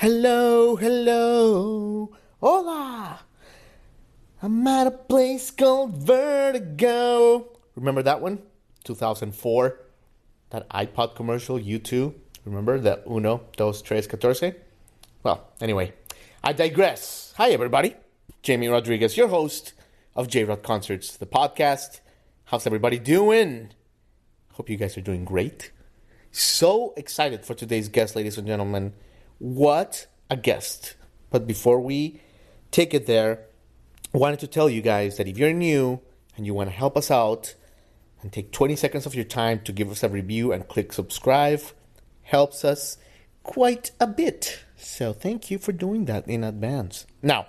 Hello, hello, hola. I'm at a place called Vertigo. Remember that one? 2004. That iPod commercial, U2. Remember the uno, dos, tres, catorce? Well, anyway, I digress. Hi, everybody. Jamie Rodriguez, your host of J Rod Concerts, the podcast. How's everybody doing? Hope you guys are doing great. So excited for today's guest, ladies and gentlemen. What a guest. But before we take it there, I wanted to tell you guys that if you're new and you want to help us out and take 20 seconds of your time to give us a review and click subscribe, helps us quite a bit. So thank you for doing that in advance. Now,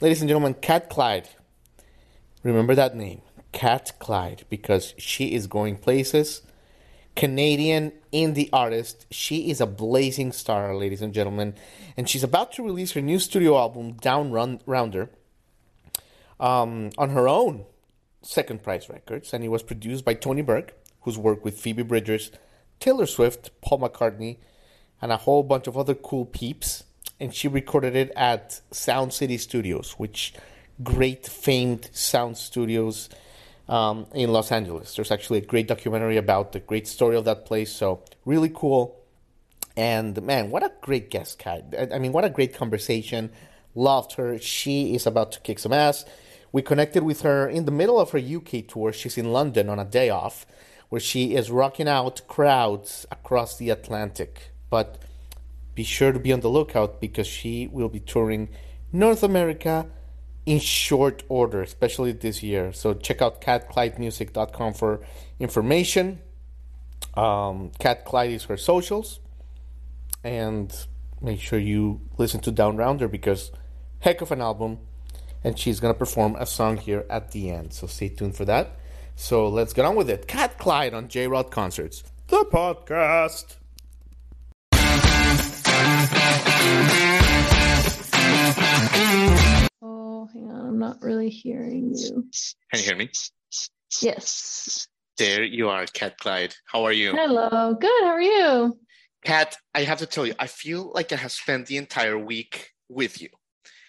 ladies and gentlemen, Cat Clyde. Remember that name, Cat Clyde, because she is going places Canadian indie artist. She is a blazing star, ladies and gentlemen, and she's about to release her new studio album, Down Run- Rounder, um, on her own Second Prize Records, and it was produced by Tony Berg, who's worked with Phoebe Bridgers, Taylor Swift, Paul McCartney, and a whole bunch of other cool peeps. And she recorded it at Sound City Studios, which great famed sound studios um, in Los Angeles. There's actually a great documentary about the great story of that place. So really cool. And man, what a great guest, Cat. I mean, what a great conversation. Loved her. She is about to kick some ass. We connected with her in the middle of her UK tour. She's in London on a day off, where she is rocking out crowds across the Atlantic. But be sure to be on the lookout because she will be touring North America in short order, especially this year. So check out catclydemusic.com for information. Um, Cat Clyde is her socials. And make sure you listen to Down Rounder because heck of an album. And she's going to perform a song here at the end. So stay tuned for that. So let's get on with it. Cat Clyde on J Rod Concerts, the podcast. I'm not really hearing you. Can you hear me? Yes. There you are, Cat Clyde. How are you? Hello. Good. How are you? Cat, I have to tell you, I feel like I have spent the entire week with you.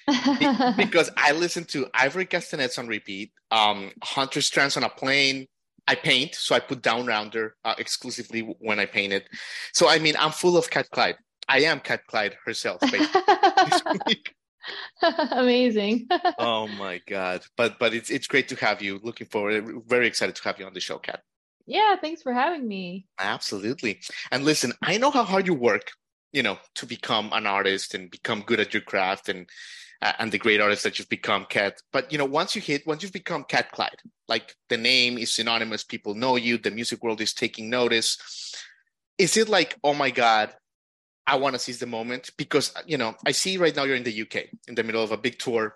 Be- because I listen to Ivory Castanets on repeat, um, Hunters Trance on a plane. I paint, so I put Down Rounder uh, exclusively when I paint it. So, I mean, I'm full of Cat Clyde. I am Cat Clyde herself, basically, this week. Amazing. Oh my god! But but it's it's great to have you. Looking forward. Very excited to have you on the show, Cat. yeah, thanks for having me. Absolutely. And listen, I know how hard you work, you know, to become an artist and become good at your craft and uh, and the great artist that you've become, Cat. But you know, once you hit, once you've become Cat Clyde, like the name is synonymous, people know you, the music world is taking notice. Is it like, oh my God, I want to seize the moment? Because you know, I see right now you're in the UK, in the middle of a big tour.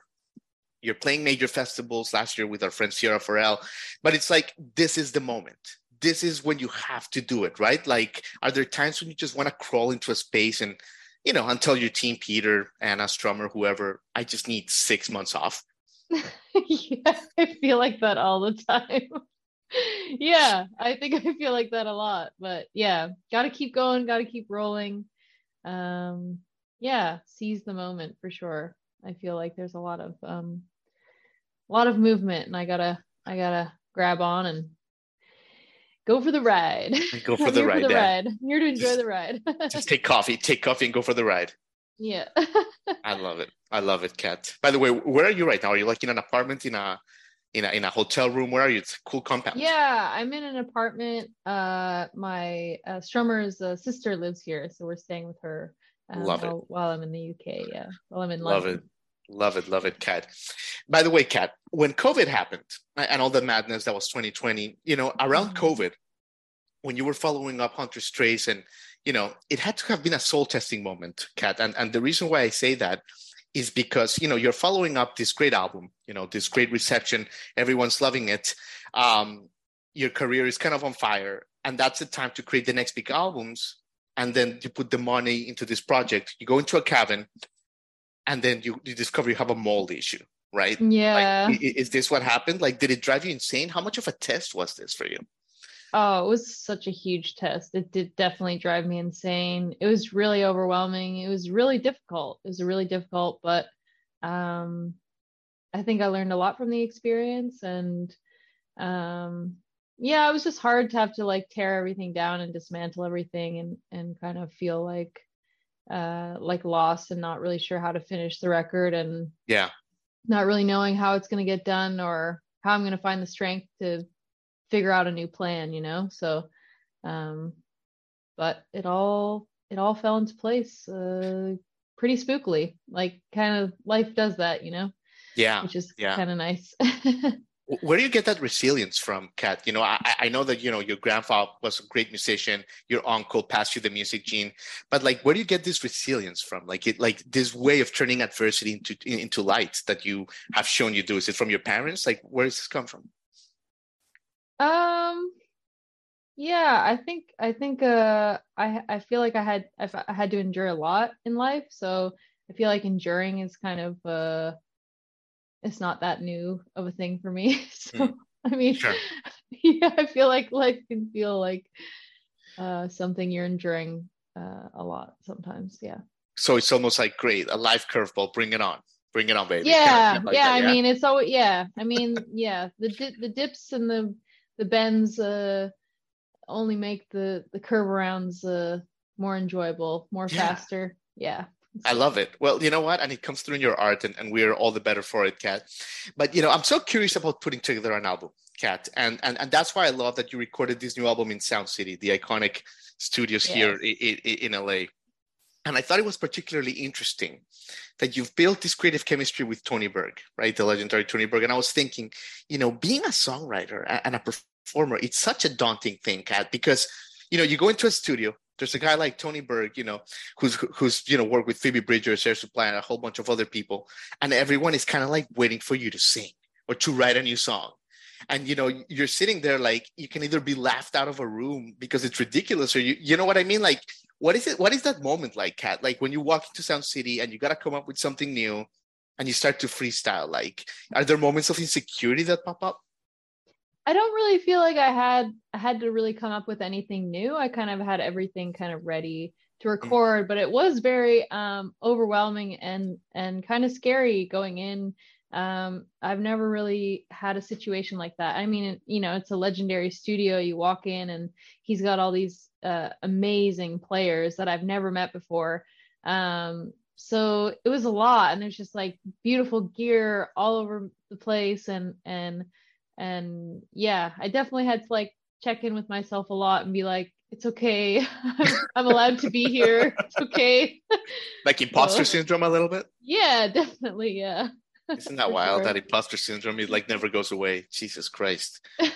You're playing major festivals last year with our friend Sierra Farrell, but it's like this is the moment this is when you have to do it, right? Like, are there times when you just want to crawl into a space and, you know, tell your team, Peter, Anna, Strummer, whoever, I just need six months off? yeah, I feel like that all the time. yeah, I think I feel like that a lot. But yeah, got to keep going, got to keep rolling. Um, yeah, seize the moment for sure. I feel like there's a lot of um, a lot of movement, and I gotta I gotta grab on and go for the ride. Go for the ride, For the yeah. ride. I'm here to enjoy Just- the ride. Just take coffee, take coffee and go for the ride. yeah. I love it. I love it, Cat. By the way, where are you right now? Are you like in an apartment in a in a in a hotel room? Where are you? It's a cool compound. Yeah, I'm in an apartment. Uh, my uh, Strummer's uh, sister lives here, so we're staying with her. Um, Love it. while, while I'm in the UK. Yeah, while I'm in Love London. it. Love it, love it, Cat. By the way, Cat, when COVID happened and all the madness that was 2020, you know, around Mhm. COVID, when you were following up Hunters Trance, and you know, it had to have been a soul testing moment, Cat. And and the reason why I say that is because you know you're following up this great album, you know this great reception, everyone's loving it. Um, your career is kind of on fire, and that's the time to create the next big albums. And then you put the money into this project. You go into a cabin, and then you, you discover you have a mold issue, right? Yeah. Like, is this what happened? Like, did it drive you insane? How much of a test was this for you? Oh, it was such a huge test. It did definitely drive me insane. It was really overwhelming. It was really difficult. It was really difficult, but um, I think I learned a lot from the experience. And um, yeah, it was just hard to have to like tear everything down and dismantle everything and and kind of feel like uh like lost and not really sure how to finish the record and yeah, not really knowing how it's going to get done or how I'm going to find the strength to figure out a new plan, you know? So, um, but it all, it all fell into place, uh, pretty spookily, like kind of life does that, you know? yeah. Which is yeah. kind of nice. Where do you get that resilience from, Cat? You know, I, I know that you know your grandfather was a great musician. Your uncle passed you the music gene, but like, where do you get this resilience from? Like, it like this way of turning adversity into into light that you have shown you do. Is it from your parents? Like, where does this come from? Um, yeah, I think I think uh I I feel like I had I, I had to endure a lot in life, so I feel like enduring is kind of uh it's not that new of a thing for me. So Mm. I mean, Sure. yeah, I feel like life can feel like uh something you're enduring uh a lot sometimes. Yeah. So it's almost like great, a life curveball. Bring it on, bring it on, baby. Yeah, Kind of like yeah. that, I mean, it's always yeah. I mean, yeah. The di- the dips and the the bends uh only make the the curve arounds uh more enjoyable, more Yeah. faster. Yeah. I love it. Well, you know what? And it comes through in your art, and, and we're all the better for it, Cat. But you know, I'm so curious about putting together an album, Cat, and and and that's why I love that you recorded this new album in Sound City, the iconic studios here Yes. in, in, in LA. And I thought it was particularly interesting that you've built this creative chemistry with Tony Berg, right? The legendary Tony Berg. And I was thinking, you know, being a songwriter and a performer, it's such a daunting thing, Cat, because you know, you go into a studio, there's a guy like Tony Berg, you know, who's who's you know worked with Phoebe Bridgers, Air Supply, and a whole bunch of other people, and everyone is kind of like waiting for you to sing or to write a new song. And you know, you're sitting there like you can either be laughed out of a room because it's ridiculous, or you you know what I mean? Like, what is it? What is that moment like, Cat? Like when you walk into Sound City and you gotta come up with something new and you start to freestyle, like are there moments of insecurity that pop up? I don't really feel like I had I had to really come up with anything new. I kind of had everything kind of ready to record, but it was very um overwhelming and and kind of scary going in. Um I've never really had a situation like that. I mean, you know, it's a legendary studio. You walk in and he's got all these uh amazing players that I've never met before. Um so it was a lot and there's just like beautiful gear all over the place and and and yeah i definitely had to like check in with myself a lot and be like it's okay i'm, allowed to be here it's okay Like imposter So- syndrome a little bit? yeah definitely yeah Isn't that wild? sure. That imposter syndrome it like never goes away. Jesus Christ.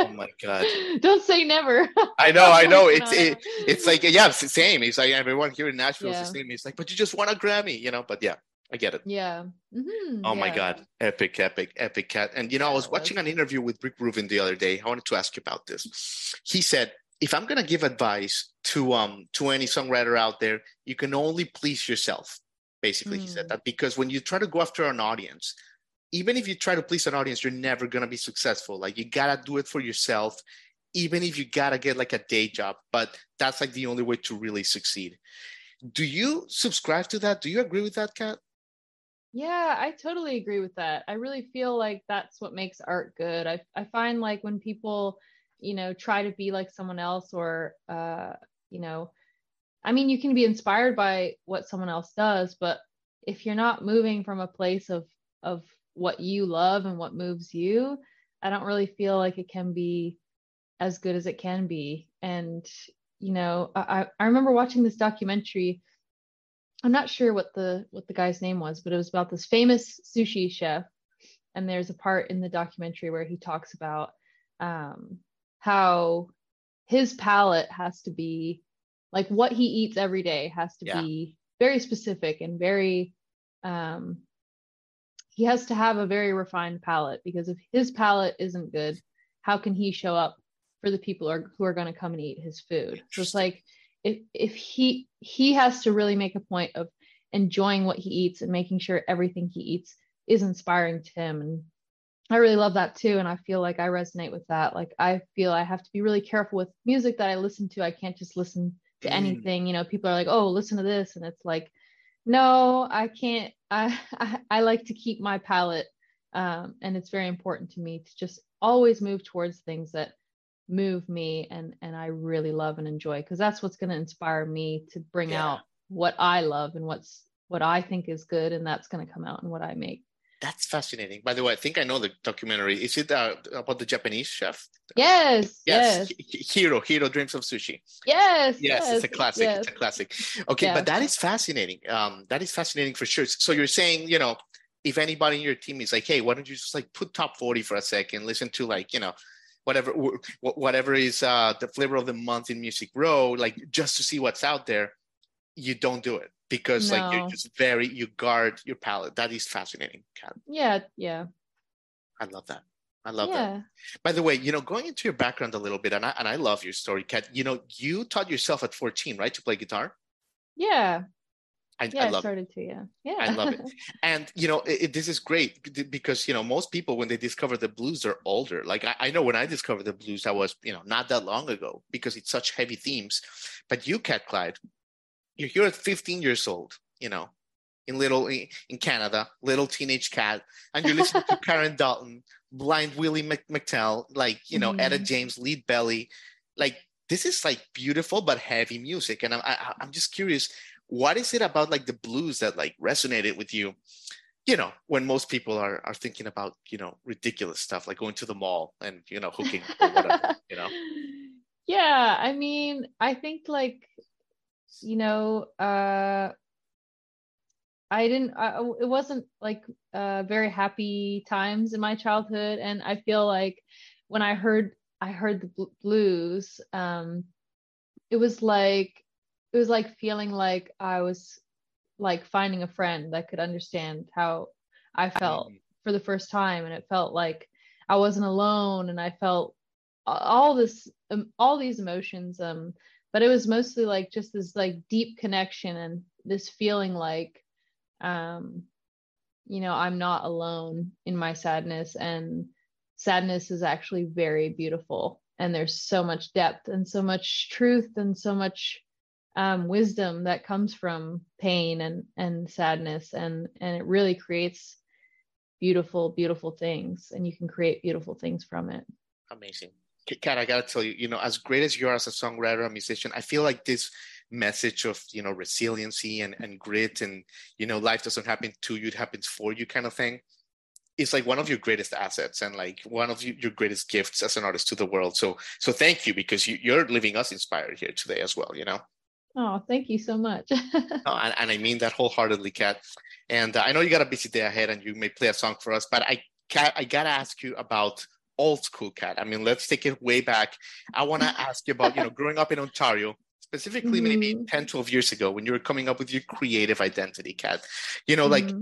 Oh my god. don't say never I know, I know. It's it, it's like yeah, it's the same. It's like everyone here in Nashville is the same. It's like, but you just won a Grammy, you know. But yeah, I get it. yeah Mhm, Oh my god, epic, epic, epic cat. And you know, I was watching an interview with Rick Rubin the other day. I wanted to ask you about this. He said, if I'm gonna give advice to um to any songwriter out there, you can only please yourself. Basically, he said Mm. that because when you try to go after an audience, even if you try to please an audience, you're never gonna be successful. Like you gotta do it for yourself, even if you gotta get like a day job. But that's like the only way to really succeed. Do you subscribe to that? Do you agree with that, Cat? Yeah, I totally agree with that. I really feel like that's what makes art good. I I find like when people, you know, try to be like someone else or uh, you know, I mean, you can be inspired by what someone else does, but if you're not moving from a place of of what you love and what moves you, I don't really feel like it can be as good as it can be. And you know, I I remember watching this documentary I'm not sure what the what the guy's name was, but it was about this famous sushi chef. And there's a part in the documentary where he talks about um, how his palate has to be like what he eats every day has to Yeah. be very specific and very um, he has to have a very refined palate because if his palate isn't good, how can he show up for the people are, who are going to come and eat his food? So it's like if if he he has to really make a point of enjoying what he eats and making sure everything he eats is inspiring to him and I really love that too. And I feel like I resonate with that. Like I feel I have to be really careful with music that I listen to. I can't just listen to mm. anything. You know, people are like, oh, listen to this. And it's like, no, I can't. I, I, I like to keep my palate. Um, and it's very important to me to just always move towards things that move me and and I really love and enjoy because that's what's going to inspire me to bring yeah. out what I love and what's what I think is good and that's going to come out in what I make. That's fascinating. By the way, I think I know the documentary. Is it uh, about the Japanese chef? Yes. Yes. yes. Jiro. Jiro dreams of sushi. Yes. Yes. yes it's a classic. Yes. It's a classic. Okay, yeah. but that is fascinating. Um, that is fascinating for sure. So you're saying, you know, if anybody in your team is like, hey, why don't you just like put top 40 for a second, listen to like, you know, whatever whatever is uh, the flavor of the month in Music Row, like just to see what's out there, you don't do it because no. like you're just very you guard your palate. That is fascinating, Cat. Yeah, yeah. I love that. I love yeah. that. By the way, you know, going into your background a little bit, and I and I love your story, Cat. You know, you taught yourself at 14, right, to play guitar? Yeah. I, yeah, I love started it. to, yeah. Yeah. I love it. And you know, it, it, this is great because you know, most people when they discover the blues are older. Like I, I know when I discovered the blues, I was, you know, not that long ago because it's such heavy themes. But you, Cat Clyde, you're here at 15 years old, you know, in little in Canada, little teenage cat, and you're listening to Karen Dalton, Blind Willie McTell, like you know, mm. Etta James, Lead Belly, like this is like beautiful but heavy music, and I'm I, I'm just curious, what is it about like the blues that like resonated with you? You know, when most people are are thinking about you know ridiculous stuff like going to the mall and you know hooking or whatever, you know. Yeah, I mean, I think like you know, uh, I didn't, I, it wasn't like uh, very happy times in my childhood. And I feel like when I heard, I heard the blues, um, it was like, it was like feeling like I was like finding a friend that could understand how I felt for the first time. And it felt like I wasn't alone and I felt all this, um, all these emotions, um, but it was mostly like just this like deep connection and this feeling like um you know i'm not alone in my sadness and sadness is actually very beautiful and there's so much depth and so much truth and so much um, wisdom that comes from pain and and sadness and and it really creates beautiful beautiful things and you can create beautiful things from it. Amazing Cat, I gotta tell you, you know, as great as you are as a songwriter, a musician, I feel like this message of you know resiliency and, and grit and you know life doesn't happen to you, it happens for you kind of thing is like one of your greatest assets and like one of your greatest gifts as an artist to the world. So so thank you because you, you're leaving us inspired here today as well, you know. Oh, thank you so much. oh, and, and, I mean that wholeheartedly, Cat. And uh, I know you got a busy day ahead, and you may play a song for us, but I, Cat, I gotta ask you about old school cat I mean, let's take it way back. I want to ask you about, you know, growing up in Ontario, specifically mm-hmm. maybe 10, 12 years ago when you were coming up with your creative identity, cat You know, like, mm-hmm.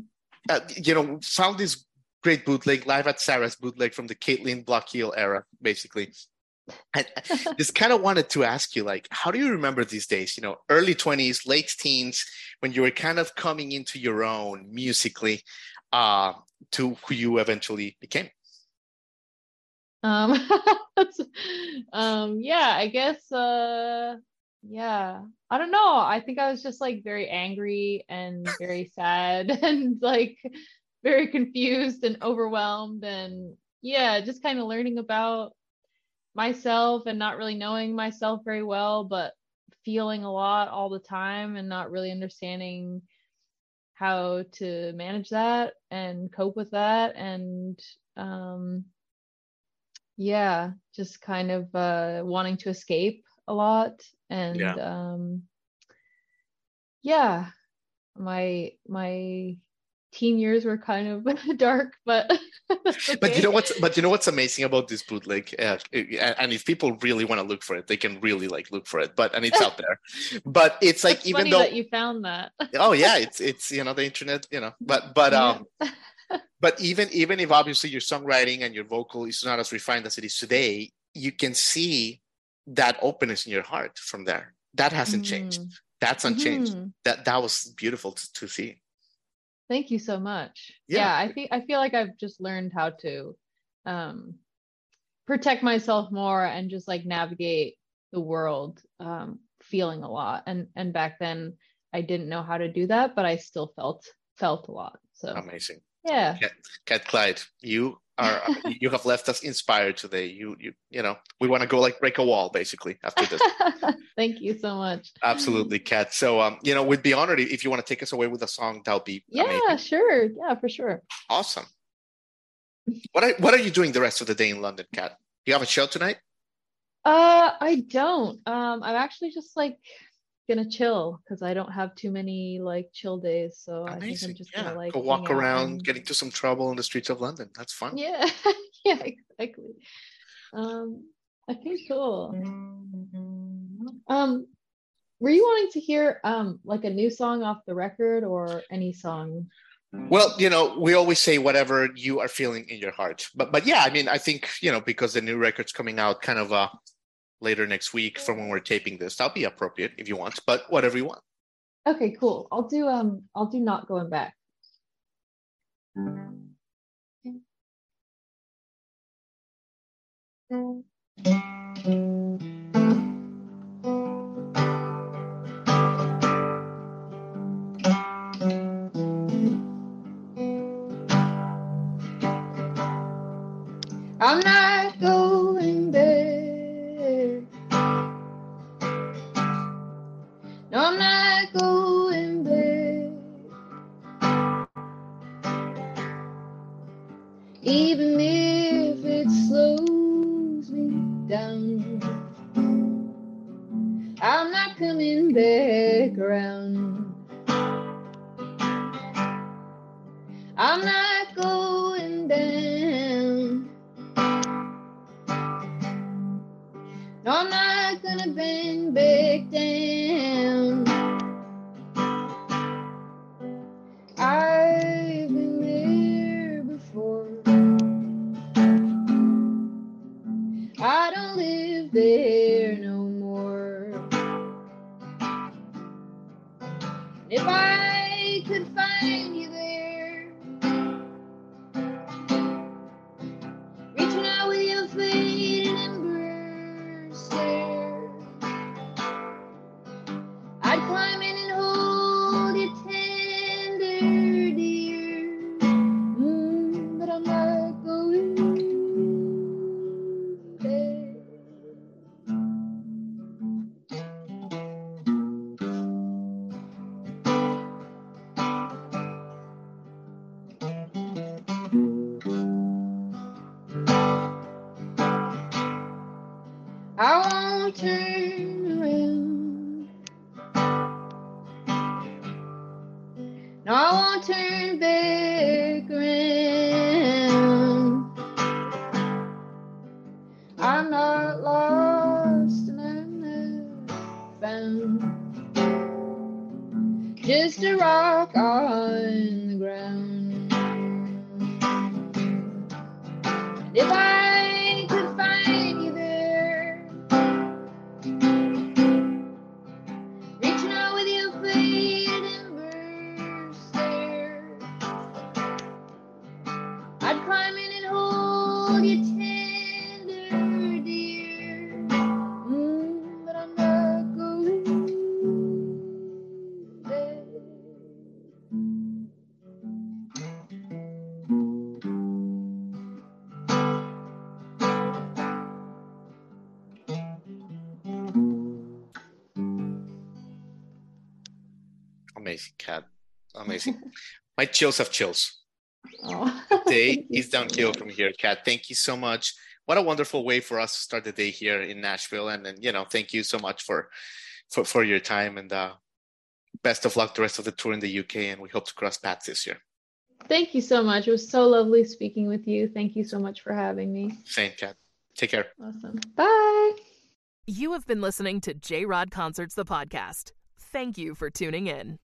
uh, you know, found this great bootleg, live at Sarah's bootleg from the Caitlin Blockhill era, basically. And just kind of wanted to ask you, like, how do you remember these days? You know, early 20s, late teens, when you were kind of coming into your own musically uh, to who you eventually became? Um, um yeah i guess uh yeah. I don't know. I think i was just like very angry and very sad and like very confused and overwhelmed and yeah just kind of learning about myself and not really knowing myself very well but feeling a lot all the time and not really understanding how to manage that and cope with that and um yeah just kind of uh wanting to escape a lot and yeah. um yeah my my teen years were kind of dark, but okay. but you know what's but you know what's amazing about this bootleg, uh, and if people really want to look for it, they can really like look for it. But and it's out there. But it's like It's even though that you found that. oh yeah, it's it's you know the internet, you know. But but um, but even even if obviously your songwriting and your vocal is not as refined as it is today, you can see that openness in your heart from there. That hasn't changed. Mm. That's unchanged. Mhm. That that was beautiful to, to see. Thank you so much. Yeah. Yeah, I think I feel like I've just learned how to um protect myself more and just like navigate the world um feeling a lot. And and back then I didn't know how to do that, but I still felt felt a lot. So Amazing. Yeah. Cat Clyde, you are you have left us inspired today. You you you know we want to go like break a wall basically after this. Thank you so much. Absolutely, Cat. So um you know we'd be honored if you want to take us away with a song. That would be Yeah, amazing. sure. Yeah, for sure. awesome. What are what are you doing the rest of the day in London, Cat? You have a show tonight? Uh, I don't. Um, I'm actually just like gonna chill because I don't have too many like chill days. So I think I'm just yeah. gonna like go walk around, and- get into some trouble in the streets of London. That's fun. Yeah, yeah, exactly. Um, okay, cool. Um, were you wanting to hear um like a new song off the record or any song? Well, you know, we always say whatever you are feeling in your heart. But but yeah, I mean, I think, you know, because the new record's coming out kind of uh later next week from when we're taping this, that'll be appropriate if you want, but whatever you want. Okay, cool. I'll do um I'll do not going back. I'm not going No, I'm not turn around. No, I won't turn back Amazing, Cat. Amazing. My chills have chills. Oh, Day thank you is downhill much. from here, Cat. Thank you so much. What a wonderful way for us to start the day here in Nashville. And then, you know, thank you so much for for, for your time and uh best of luck the rest of the tour in the UK and we hope to cross paths this year. thank you so much. It was so lovely speaking with you. Thank you so much for having me. Same, Cat. Take care. Awesome. Bye. You have been listening to J Rod Concerts, the podcast. Thank you for tuning in.